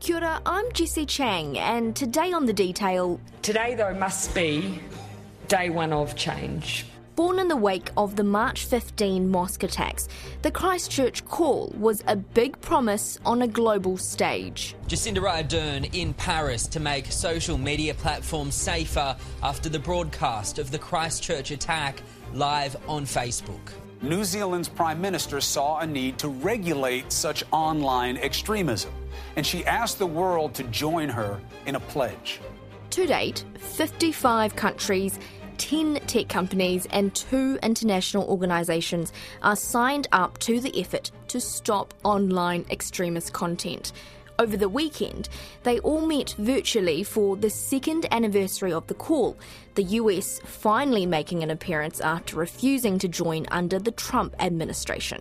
Kia ora, I'm Jessie Chang, and today on The Detail. Today, though, must be day one of change. Born in the wake of the March 15 mosque attacks, the Christchurch call was a big promise on a global stage. Jacinda Ardern in Paris to make social media platforms safer after the broadcast of the Christchurch attack live on Facebook. New Zealand's Prime Minister saw a need to regulate such online extremism, and she asked the world to join her in a pledge. To date, 55 countries 10 tech companies and two international organisations are signed up to the effort to stop online extremist content. Over the weekend, they all met virtually for the second anniversary of the call, the US finally making an appearance after refusing to join under the Trump administration.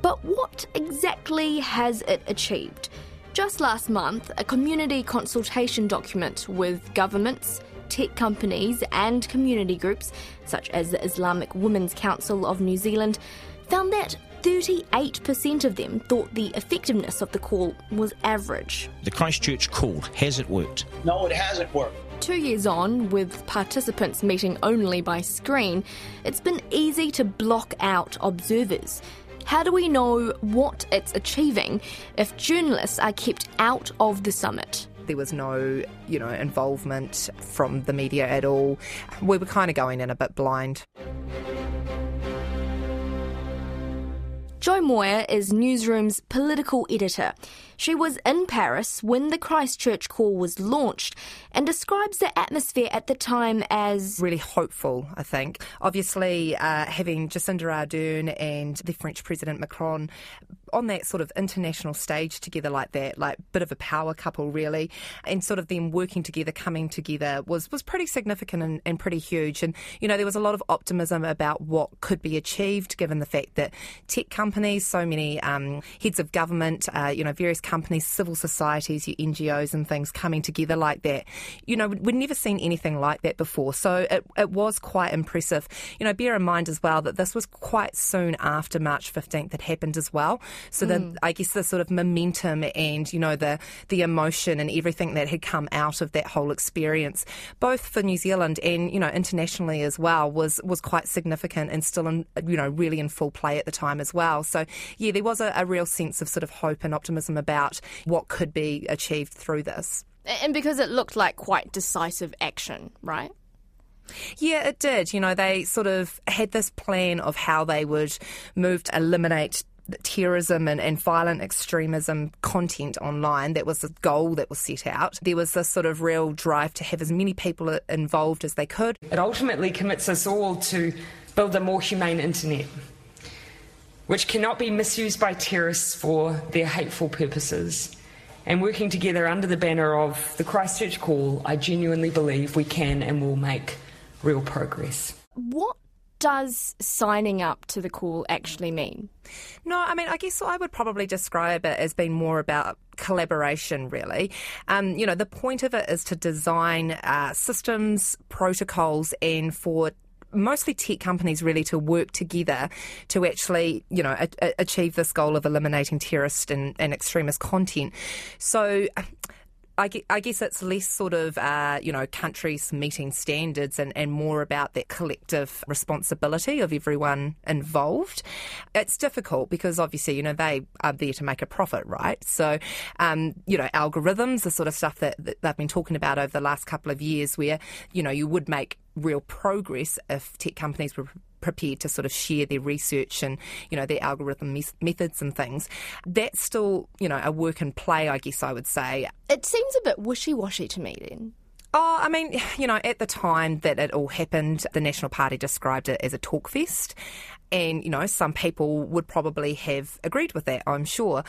But what exactly has it achieved? Just last month, a community consultation document with governments, tech companies, and community groups, such as the Islamic Women's Council of New Zealand, found that 38% of them thought the effectiveness of the call was average. The Christchurch call, has it worked? No, it hasn't worked. Two years on, with participants meeting only by screen, it's been easy to block out observers. How do we know what it's achieving if journalists are kept out of the summit? There was no, you know, involvement from the media at all. We were kind of going in a bit blind. Jo Moir is Newsroom's political editor. She was in Paris when the Christchurch call was launched and describes the atmosphere at the time as really hopeful, I think. Obviously, uh, having Jacinda Ardern and the French President Macron on that sort of international stage together like that, like bit of a power couple really, and sort of them working together, coming together was was pretty significant and, and pretty huge. And you know there was a lot of optimism about what could be achieved given the fact that tech companies, so many um, heads of government, uh, you know various companies, civil societies, your NGOs and things coming together like that. You know, we'd never seen anything like that before. So it, it was quite impressive. You know, bear in mind as well that this was quite soon after March 15th that happened as well. So mm. the, I guess the sort of momentum and, you know, the, the emotion and everything that had come out of that whole experience, both for New Zealand and, you know, internationally as well, was, was quite significant and still, in, you know, really in full play at the time as well. So, yeah, there was a, a real sense of sort of hope and optimism about about what could be achieved through this. And because it looked like quite decisive action, right? Yeah, it did. You know, they sort of had this plan of how they would move to eliminate terrorism and, and, violent extremism content online. That was the goal that was set out. There was this sort of real drive to have as many people involved as they could. It ultimately commits us all to build a more humane internet which cannot be misused by terrorists for their hateful purposes. And working together under the banner of the Christchurch Call, I genuinely believe we can and will make real progress. What does signing up to the call actually mean? No, I mean, I guess I would probably describe it as being more about collaboration, really. Um, you know, the point of it is to design uh, systems, protocols, and for mostly tech companies really to work together to actually, you know, a- achieve this goal of eliminating terrorist and, and extremist content. So. I guess it's less sort of, uh, you know, countries meeting standards and, and more about that collective responsibility of everyone involved. It's difficult because obviously, you know, they are there to make a profit, right? So, um, you know, algorithms, the sort of stuff that, that they've been talking about over the last couple of years where, you know, you would make real progress if tech companies were prepared to sort of share their research and you know their algorithm mes- methods and things that's still you know a work in play i guess i would say it seems a bit wishy-washy to me then Oh, I mean, you know, at the time that it all happened, the National Party described it as a talk fest. And, you know, some people would probably have agreed with that, I'm sure.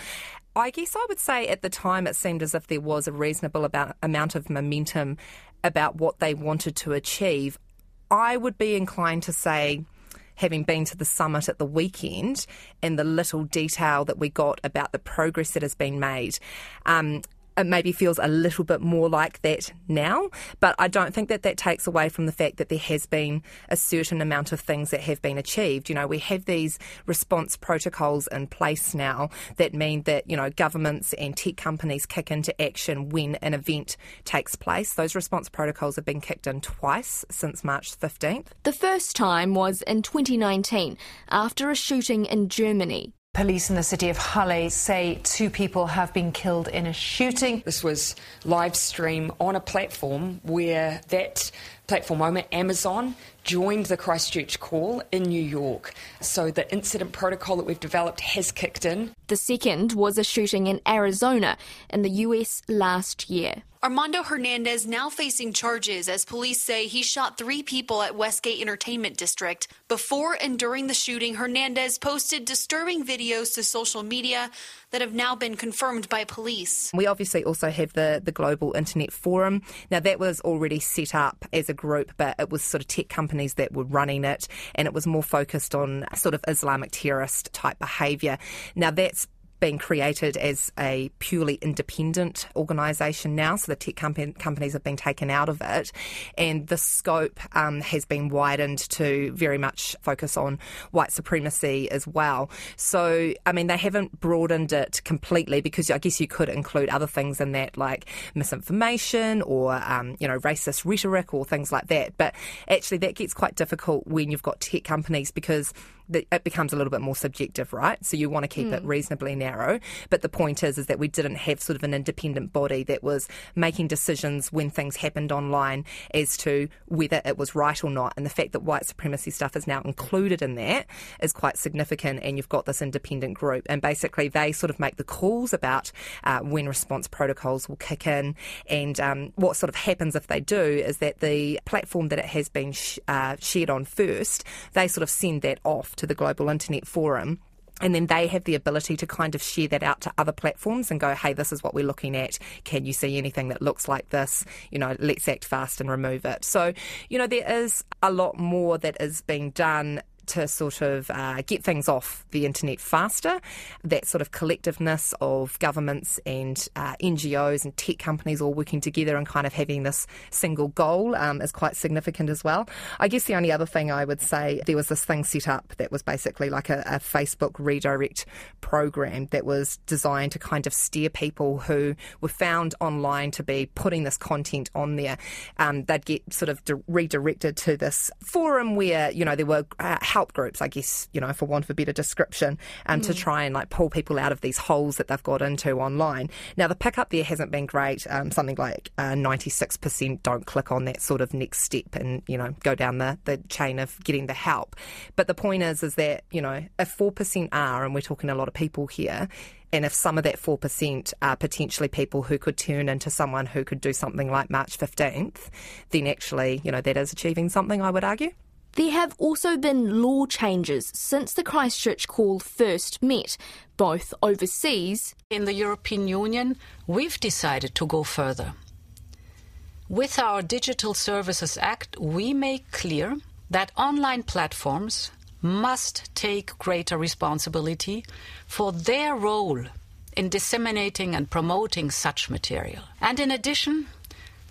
I guess I would say at the time it seemed as if there was a reasonable about, amount of momentum about what they wanted to achieve. I would be inclined to say, having been to the summit at the weekend and the little detail that we got about the progress that has been made. Um, it maybe feels a little bit more like that now. But I don't think that that takes away from the fact that there has been a certain amount of things that have been achieved. You know, we have these response protocols in place now that mean that, you know, governments and tech companies kick into action when an event takes place. Those response protocols have been kicked in twice since March 15th. The first time was in 2019 after a shooting in Germany. Police in the city of Halle say two people have been killed in a shooting. This was live stream on a platform where that platform owner, Amazon, joined the Christchurch call in New York. So the incident protocol that we've developed has kicked in. The second was a shooting in Arizona in the US last year. Armando Hernandez now facing charges as police say he shot three people at Westgate Entertainment District. Before and during the shooting, Hernandez posted disturbing videos to social media that have now been confirmed by police. We obviously also have the, the Global Internet Forum. Now, that was already set up as a group, but it was sort of tech companies that were running it, and it was more focused on sort of Islamic terrorist type behaviour. Now, that's being created as a purely independent organisation now, so the tech companies have been taken out of it, and the scope um, has been widened to very much focus on white supremacy as well. So, I mean, they haven't broadened it completely because I guess you could include other things in that, like misinformation or um, you know racist rhetoric or things like that. But actually, that gets quite difficult when you've got tech companies because it becomes a little bit more subjective, right? So you want to keep mm. it reasonably narrow. But the point is, is that we didn't have sort of an independent body that was making decisions when things happened online as to whether it was right or not. And the fact that white supremacy stuff is now included in that is quite significant. And you've got this independent group, and basically they sort of make the calls about uh, when response protocols will kick in. And um, what sort of happens if they do is that the platform that it has been sh- uh, shared on first, they sort of send that off to the Global Internet Forum and then they have the ability to kind of share that out to other platforms and go, hey, this is what we're looking at. Can you see anything that looks like this? You know, let's act fast and remove it. So, you know, there is a lot more that is being done to sort of uh, get things off the internet faster. That sort of collectiveness of governments and uh, NGOs and tech companies all working together and kind of having this single goal um, is quite significant as well. I guess the only other thing I would say there was this thing set up that was basically like a, a Facebook redirect program that was designed to kind of steer people who were found online to be putting this content on there. Um, they'd get sort of redirected to this forum where you know there were uh, help groups, I guess, you know, for want of a better description, and um, mm. to try and like pull people out of these holes that they've got into online. Now, the pickup there hasn't been great. Um, something like uh, 96% don't click on that sort of next step and, you know, go down the, the chain of getting the help. But the point is, is that, you know, if 4% are, and we're talking a lot of people here, and if some of that 4% are potentially people who could turn into someone who could do something like March 15th, then actually, you know, that is achieving something, I would argue. There have also been law changes since the Christchurch call first met, both overseas. In the European Union, we've decided to go further. With our Digital Services Act, we make clear that online platforms must take greater responsibility for their role in disseminating and promoting such material. And in addition,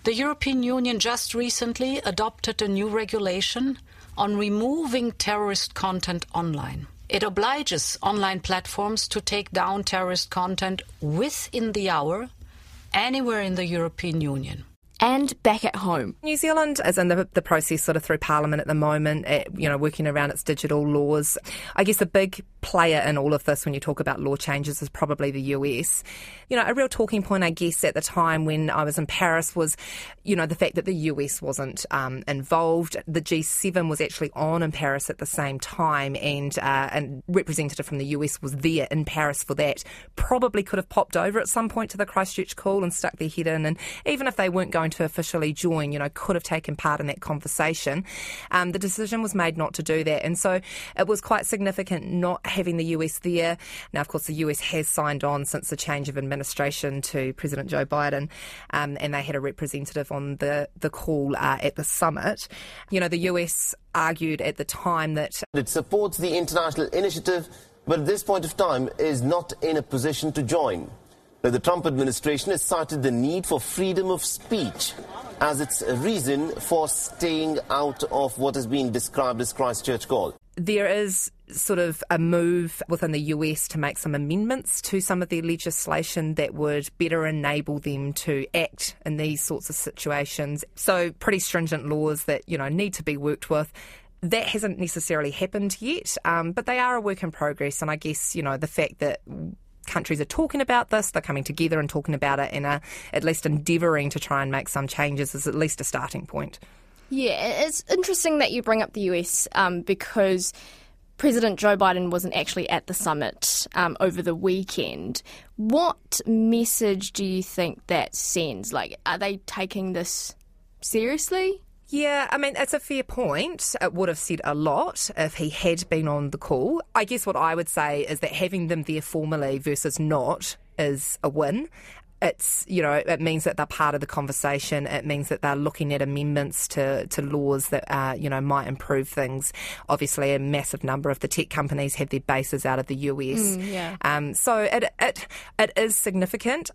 the European Union just recently adopted a new regulation on removing terrorist content online. It obliges online platforms to take down terrorist content within the hour anywhere in the European Union and back at home. New Zealand is in the, the process sort of through Parliament at the moment, at, you know, working around its digital laws. I guess a big player in all of this when you talk about law changes is probably the US. You know, a real talking point, I guess, at the time when I was in Paris was, you know, the fact that the US wasn't um, involved. The G7 was actually on in Paris at the same time, and uh, a representative from the US was there in Paris for that. Probably could have popped over at some point to the Christchurch call and stuck their head in, and even if they weren't going to officially join, you know, could have taken part in that conversation. Um, the decision was made not to do that, and so it was quite significant not having the US there. Now, of course, the US has signed on since the change of administration to President Joe Biden, um, and they had a representative on the, the call uh, at the summit. You know, the US argued at the time that it supports the international initiative, but at this point of time is not in a position to join. The Trump administration has cited the need for freedom of speech as its reason for staying out of what has been described as Christchurch call. There is sort of a move within the US to make some amendments to some of their legislation that would better enable them to act in these sorts of situations. So, pretty stringent laws that, you know, need to be worked with. That hasn't necessarily happened yet, um, but they are a work in progress. And I guess, you know, the fact that countries are talking about this, they're coming together and talking about it and are at least endeavouring to try and make some changes is at least a starting point. Yeah, it's interesting that you bring up the US um, because President Joe Biden wasn't actually at the summit um, over the weekend. What message do you think that sends? Like, are they taking this seriously? Yeah, I mean, it's a fair point. It would have said a lot if he had been on the call. I guess what I would say is that having them there formally versus not is a win it's you know it means that they're part of the conversation. It means that they're looking at amendments to, to laws that uh, you know might improve things. Obviously, a massive number of the tech companies have their bases out of the US, mm, yeah. um, so it, it it is significant.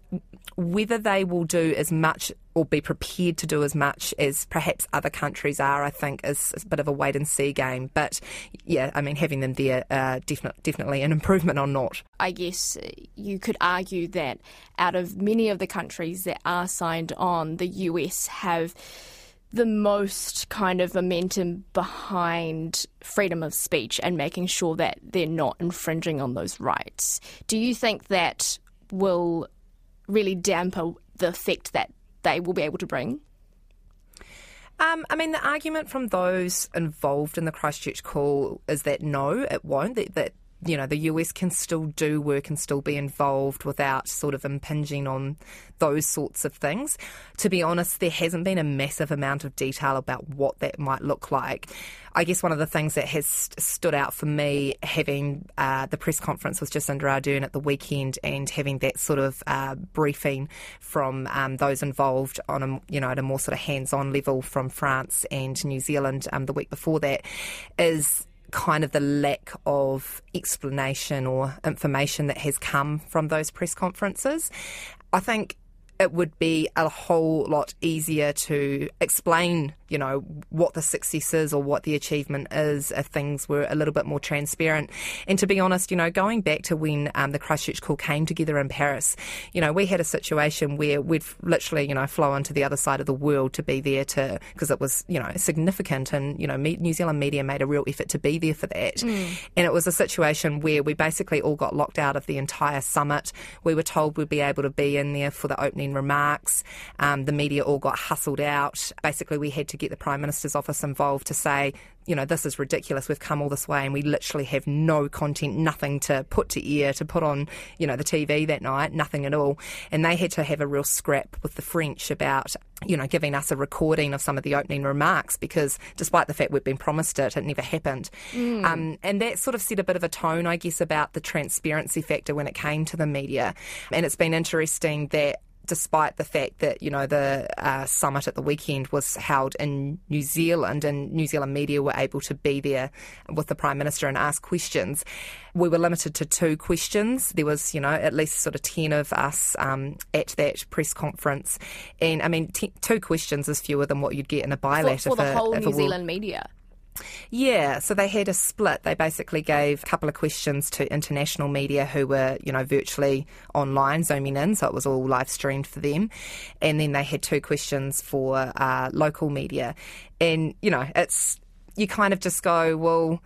Whether they will do as much or be prepared to do as much as perhaps other countries are, I think, is, a bit of a wait and see game. But yeah, I mean, having them there, uh, definitely, definitely an improvement on not. I guess you could argue that out of many of the countries that are signed on, the US have the most kind of momentum behind freedom of speech and making sure that they're not infringing on those rights. Do you think that will really damper the effect that they will be able to bring? Um, I mean, the argument from those involved in the Christchurch call is that no, it won't. That, that you know, the US can still do work and still be involved without sort of impinging on those sorts of things. To be honest, there hasn't been a massive amount of detail about what that might look like. I guess one of the things that has stood out for me, having uh, the press conference with Jacinda Ardern at the weekend and having that sort of uh, briefing from um, those involved on a you know at a more sort of hands-on level from France and New Zealand um, the week before that, is kind of the lack of explanation or information that has come from those press conferences. I think it would be a whole lot easier to explain you know, what the success is or what the achievement is if things were a little bit more transparent. And to be honest, you know, going back to when um, the Christchurch Call came together in Paris, you know, we had a situation where we'd literally, you know, flown to the other side of the world to be there to, because it was, you know, significant and, you know, New Zealand media made a real effort to be there for that. Mm. And it was a situation where we basically all got locked out of the entire summit. We were told we'd be able to be in there for the opening remarks. Um, the media all got hustled out. Basically, we had to get the Prime Minister's office involved to say, you know, this is ridiculous. We've come all this way and we literally have no content, nothing to put to air, to put on, you know, the TV that night, nothing at all. And they had to have a real scrap with the French about, you know, giving us a recording of some of the opening remarks because despite the fact we'd been promised it, it never happened. Mm. Um, and that sort of set a bit of a tone, I guess, about the transparency factor when it came to the media. And it's been interesting that despite the fact that you know the uh, summit at the weekend was held in New Zealand and New Zealand media were able to be there with the prime minister and ask questions. We were limited to two questions. There was you know at least sort of ten of us um, at that press conference, and I mean t- two questions is fewer than what you'd get in a bilateral for, for the whole New Zealand media. Yeah, so they had a split. They basically gave a couple of questions to international media who were, you know, virtually online, zooming in, so it was all live streamed for them. And then they had two questions for uh, local media. And, you know, it's, you kind of just go, well,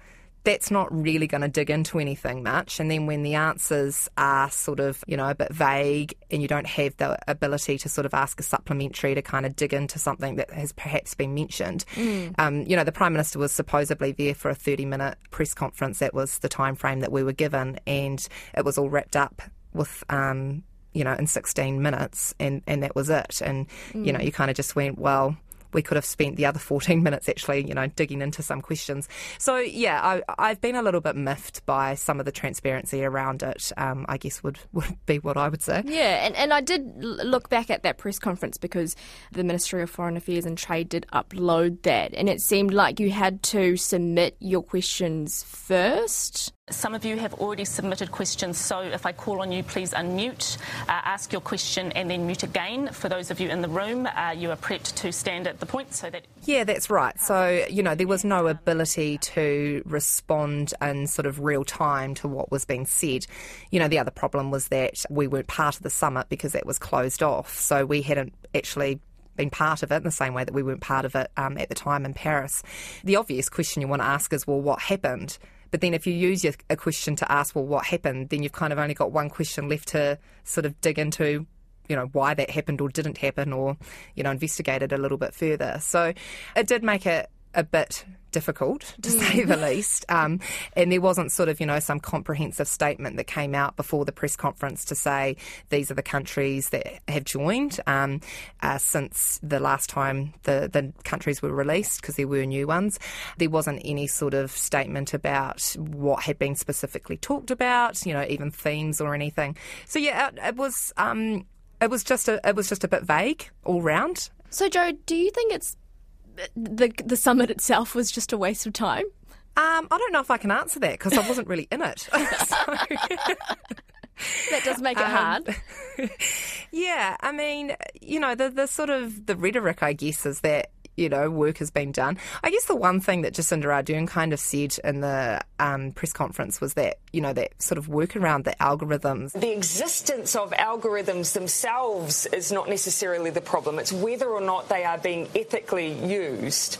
that's not really going to dig into anything much. And then when the answers are sort of, you know, a bit vague and you don't have the ability to sort of ask a supplementary to kind of dig into something that has perhaps been mentioned, mm. um, you know, the Prime Minister was supposedly there for a 30 minute press conference. That was the time frame that we were given. And it was all wrapped up with, um, you know, in 16 minutes, and, and that was it. And, mm. you know, you kind of just went, well, we could have spent the other 14 minutes actually, you know, digging into some questions. So, yeah, I, have been a little bit miffed by some of the transparency around it, um, I guess would, would be what I would say. Yeah, and, and I did look back at that press conference because the Ministry of Foreign Affairs and Trade did upload that, and it seemed like you had to submit your questions first Some of you have already submitted questions, so if I call on you, please unmute, uh, ask your question, and then mute again. For those of you in the room, uh, you are prepped to stand at the point so that. Yeah, that's right. So, you know, there was no ability to respond in sort of real time to what was being said. You know, the other problem was that we weren't part of the summit because that was closed off. So we hadn't actually been part of it in the same way that we weren't part of it um, at the time in Paris. The obvious question you want to ask is, well, what happened? But then if you use a question to ask, well, what happened, then you've kind of only got one question left to sort of dig into you know why that happened or didn't happen or you know investigate it a little bit further. So it did make it a bit difficult, to say the mm. least. Um, and there wasn't sort of, you know, some comprehensive statement that came out before the press conference to say these are the countries that have joined um, uh, since the last time the, the countries were released, because there were new ones. There wasn't any sort of statement about what had been specifically talked about, you know, even themes or anything. So yeah, it, it was. Um, it was just a it was just a bit vague all round. So, Jo, do you think it's the the summit itself was just a waste of time? Um, I don't know if I can answer that because I wasn't really in it. that does make it um, hard. yeah, I mean, you know, the the sort of the rhetoric, I guess, is that you know, work has been done. I guess the one thing that Jacinda Ardern kind of said in the um, press conference was that, you know, that sort of work around the algorithms. The existence of algorithms themselves is not necessarily the problem. It's whether or not they are being ethically used.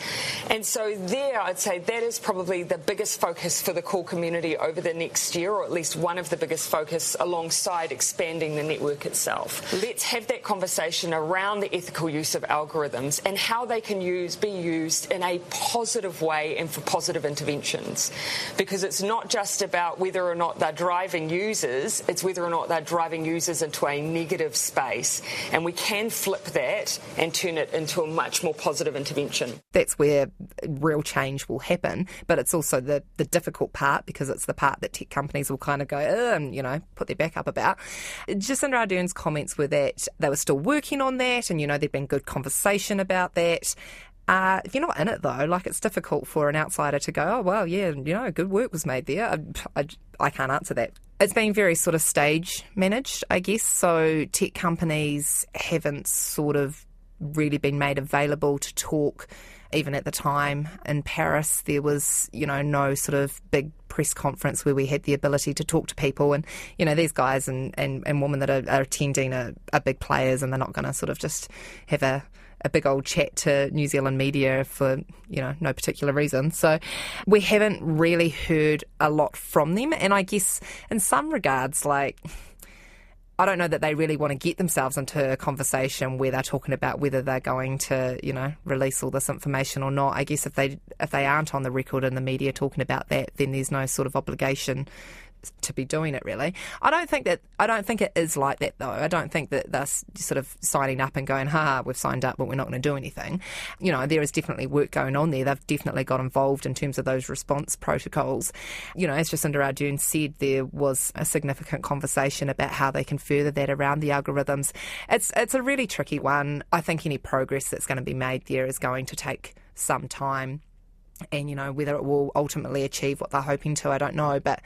And so there, I'd say that is probably the biggest focus for the core community over the next year, or at least one of the biggest focus alongside expanding the network itself. Let's have that conversation around the ethical use of algorithms and how they can use, be used in a positive way and for positive interventions. Because it's not just about whether or not they're driving users, it's whether or not they're driving users into a negative space. And we can flip that and turn it into a much more positive intervention. That's where real change will happen. But it's also the, the difficult part because it's the part that tech companies will kind of go, and, you know, put their back up about. Jacinda Ardern's comments were that they were still working on that and, you know, there'd been good conversation about that. Uh, if you're not in it though, like it's difficult for an outsider to go, oh well, yeah, you know, good work was made there. I, I, I can't answer that. It's been very sort of stage managed, I guess. So tech companies haven't sort of really been made available to talk. Even at the time in Paris, there was, you know, no sort of big press conference where we had the ability to talk to people. And, you know, these guys and, and, and women that are, are attending are, are big players and they're not going to sort of just have a a big old chat to New Zealand media for, you know, no particular reason. So we haven't really heard a lot from them. And I guess in some regards, like, I don't know that they really want to get themselves into a conversation where they're talking about whether they're going to, you know, release all this information or not. I guess if they if they aren't on the record in the media talking about that, then there's no sort of obligation to be doing it really. I don't think that I don't think it is like that though. I don't think that they're sort of signing up and going, "Ha, we've signed up, but we're not going to do anything." You know, there is definitely work going on there. They've definitely got involved in terms of those response protocols. You know, as Jacinda Ardern said, there was a significant conversation about how they can further that around the algorithms. It's it's a really tricky one. I think any progress that's going to be made there is going to take some time and you know whether it will ultimately achieve what they're hoping to i don't know. But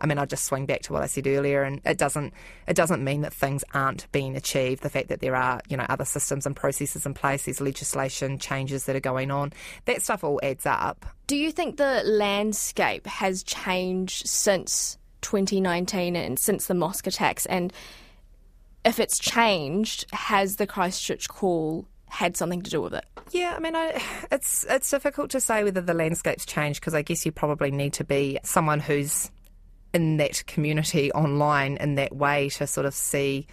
i mean i just swing back to what i said earlier and it doesn't it doesn't mean that things aren't being achieved. The fact that there are you know other systems and processes in place there's legislation changes that are going on that stuff all adds up. Do you think the landscape has changed since 2019 and since the mosque attacks? And if it's changed has the christchurch call had something to do with it. Yeah, I mean, I, it's it's difficult to say whether the landscape's changed because I guess you probably need to be someone who's in that community online in that way to sort of see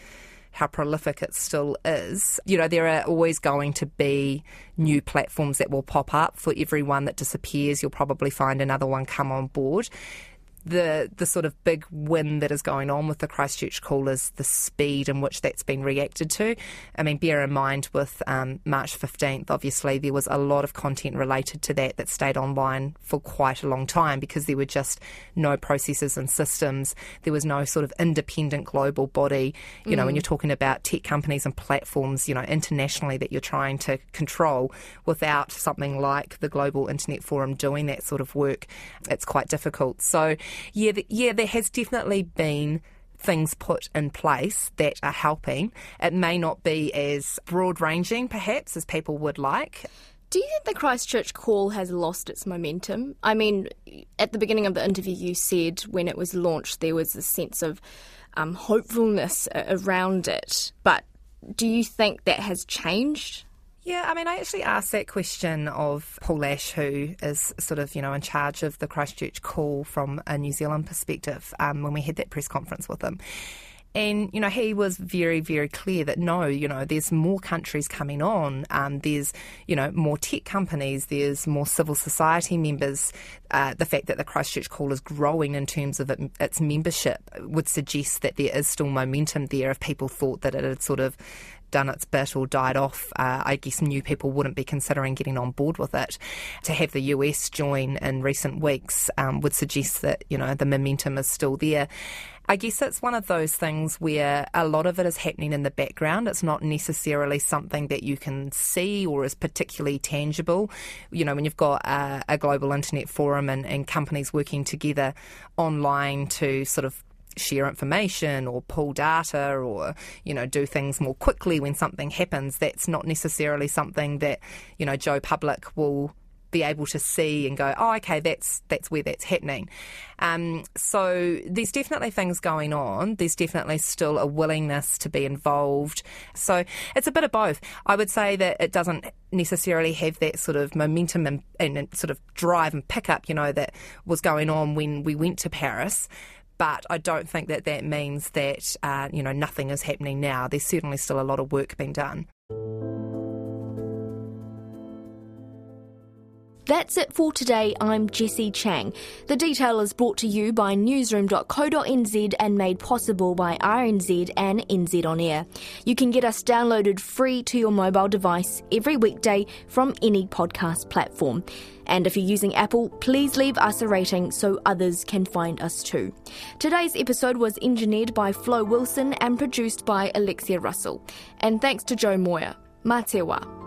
how prolific it still is. You know, there are always going to be new platforms that will pop up. For every one that disappears, you'll probably find another one come on board the the sort of big win that is going on with the Christchurch call is the speed in which that's been reacted to. I mean, bear in mind with um, March 15th, obviously there was a lot of content related to that that stayed online for quite a long time because there were just no processes and systems. There was no sort of independent global body. You mm. know, when mm. you're talking about tech companies and platforms, you know, internationally that you're trying to control without something like the Global Internet Forum doing that sort of work, it's quite difficult. So yeah, yeah, there has definitely been things put in place that are helping. It may not be as broad ranging, perhaps, as people would like. Do you think the Christchurch call has lost its momentum? I mean, at the beginning of the interview, you said when it was launched there was a sense of um, hopefulness around it, but do you think that has changed? Yeah, I mean, I actually asked that question of Paul Ash, who is sort of, you know, in charge of the Christchurch call from a New Zealand perspective, um, when we had that press conference with him. And, you know, he was very, very clear that no, you know, there's more countries coming on. Um, there's, you know, more tech companies. There's more civil society members. Uh, the fact that the Christchurch Call is growing in terms of it, its membership would suggest that there is still momentum there if people thought that it had sort of done its bit or died off, uh, I guess new people wouldn't be considering getting on board with it. To have the US join in recent weeks um, would suggest that, you know, the momentum is still there. I guess it's one of those things where a lot of it is happening in the background. It's not necessarily something that you can see or is particularly tangible. You know, when you've got a, a global internet forum and, and companies working together online to sort of share information or pull data or you know do things more quickly when something happens that's not necessarily something that you know Joe Public will be able to see and go, oh, okay, that's that's where that's happening. Um, so there's definitely things going on. There's definitely still a willingness to be involved. So it's a bit of both. I would say that it doesn't necessarily have that sort of momentum and, and sort of drive and pickup, you know, that was going on when we went to Paris but I don't think that that means that uh, you know nothing is happening now. There's certainly still a lot of work being done. That's it for today. I'm Jessie Chang. The detail is brought to you by newsroom.co.nz and made possible by RNZ and NZ On Air. You can get us downloaded free to your mobile device every weekday from any podcast platform. And if you're using Apple, please leave us a rating so others can find us too. Today's episode was engineered by Flo Wilson and produced by Alexia Russell. And thanks to Jo Moir. Matewa.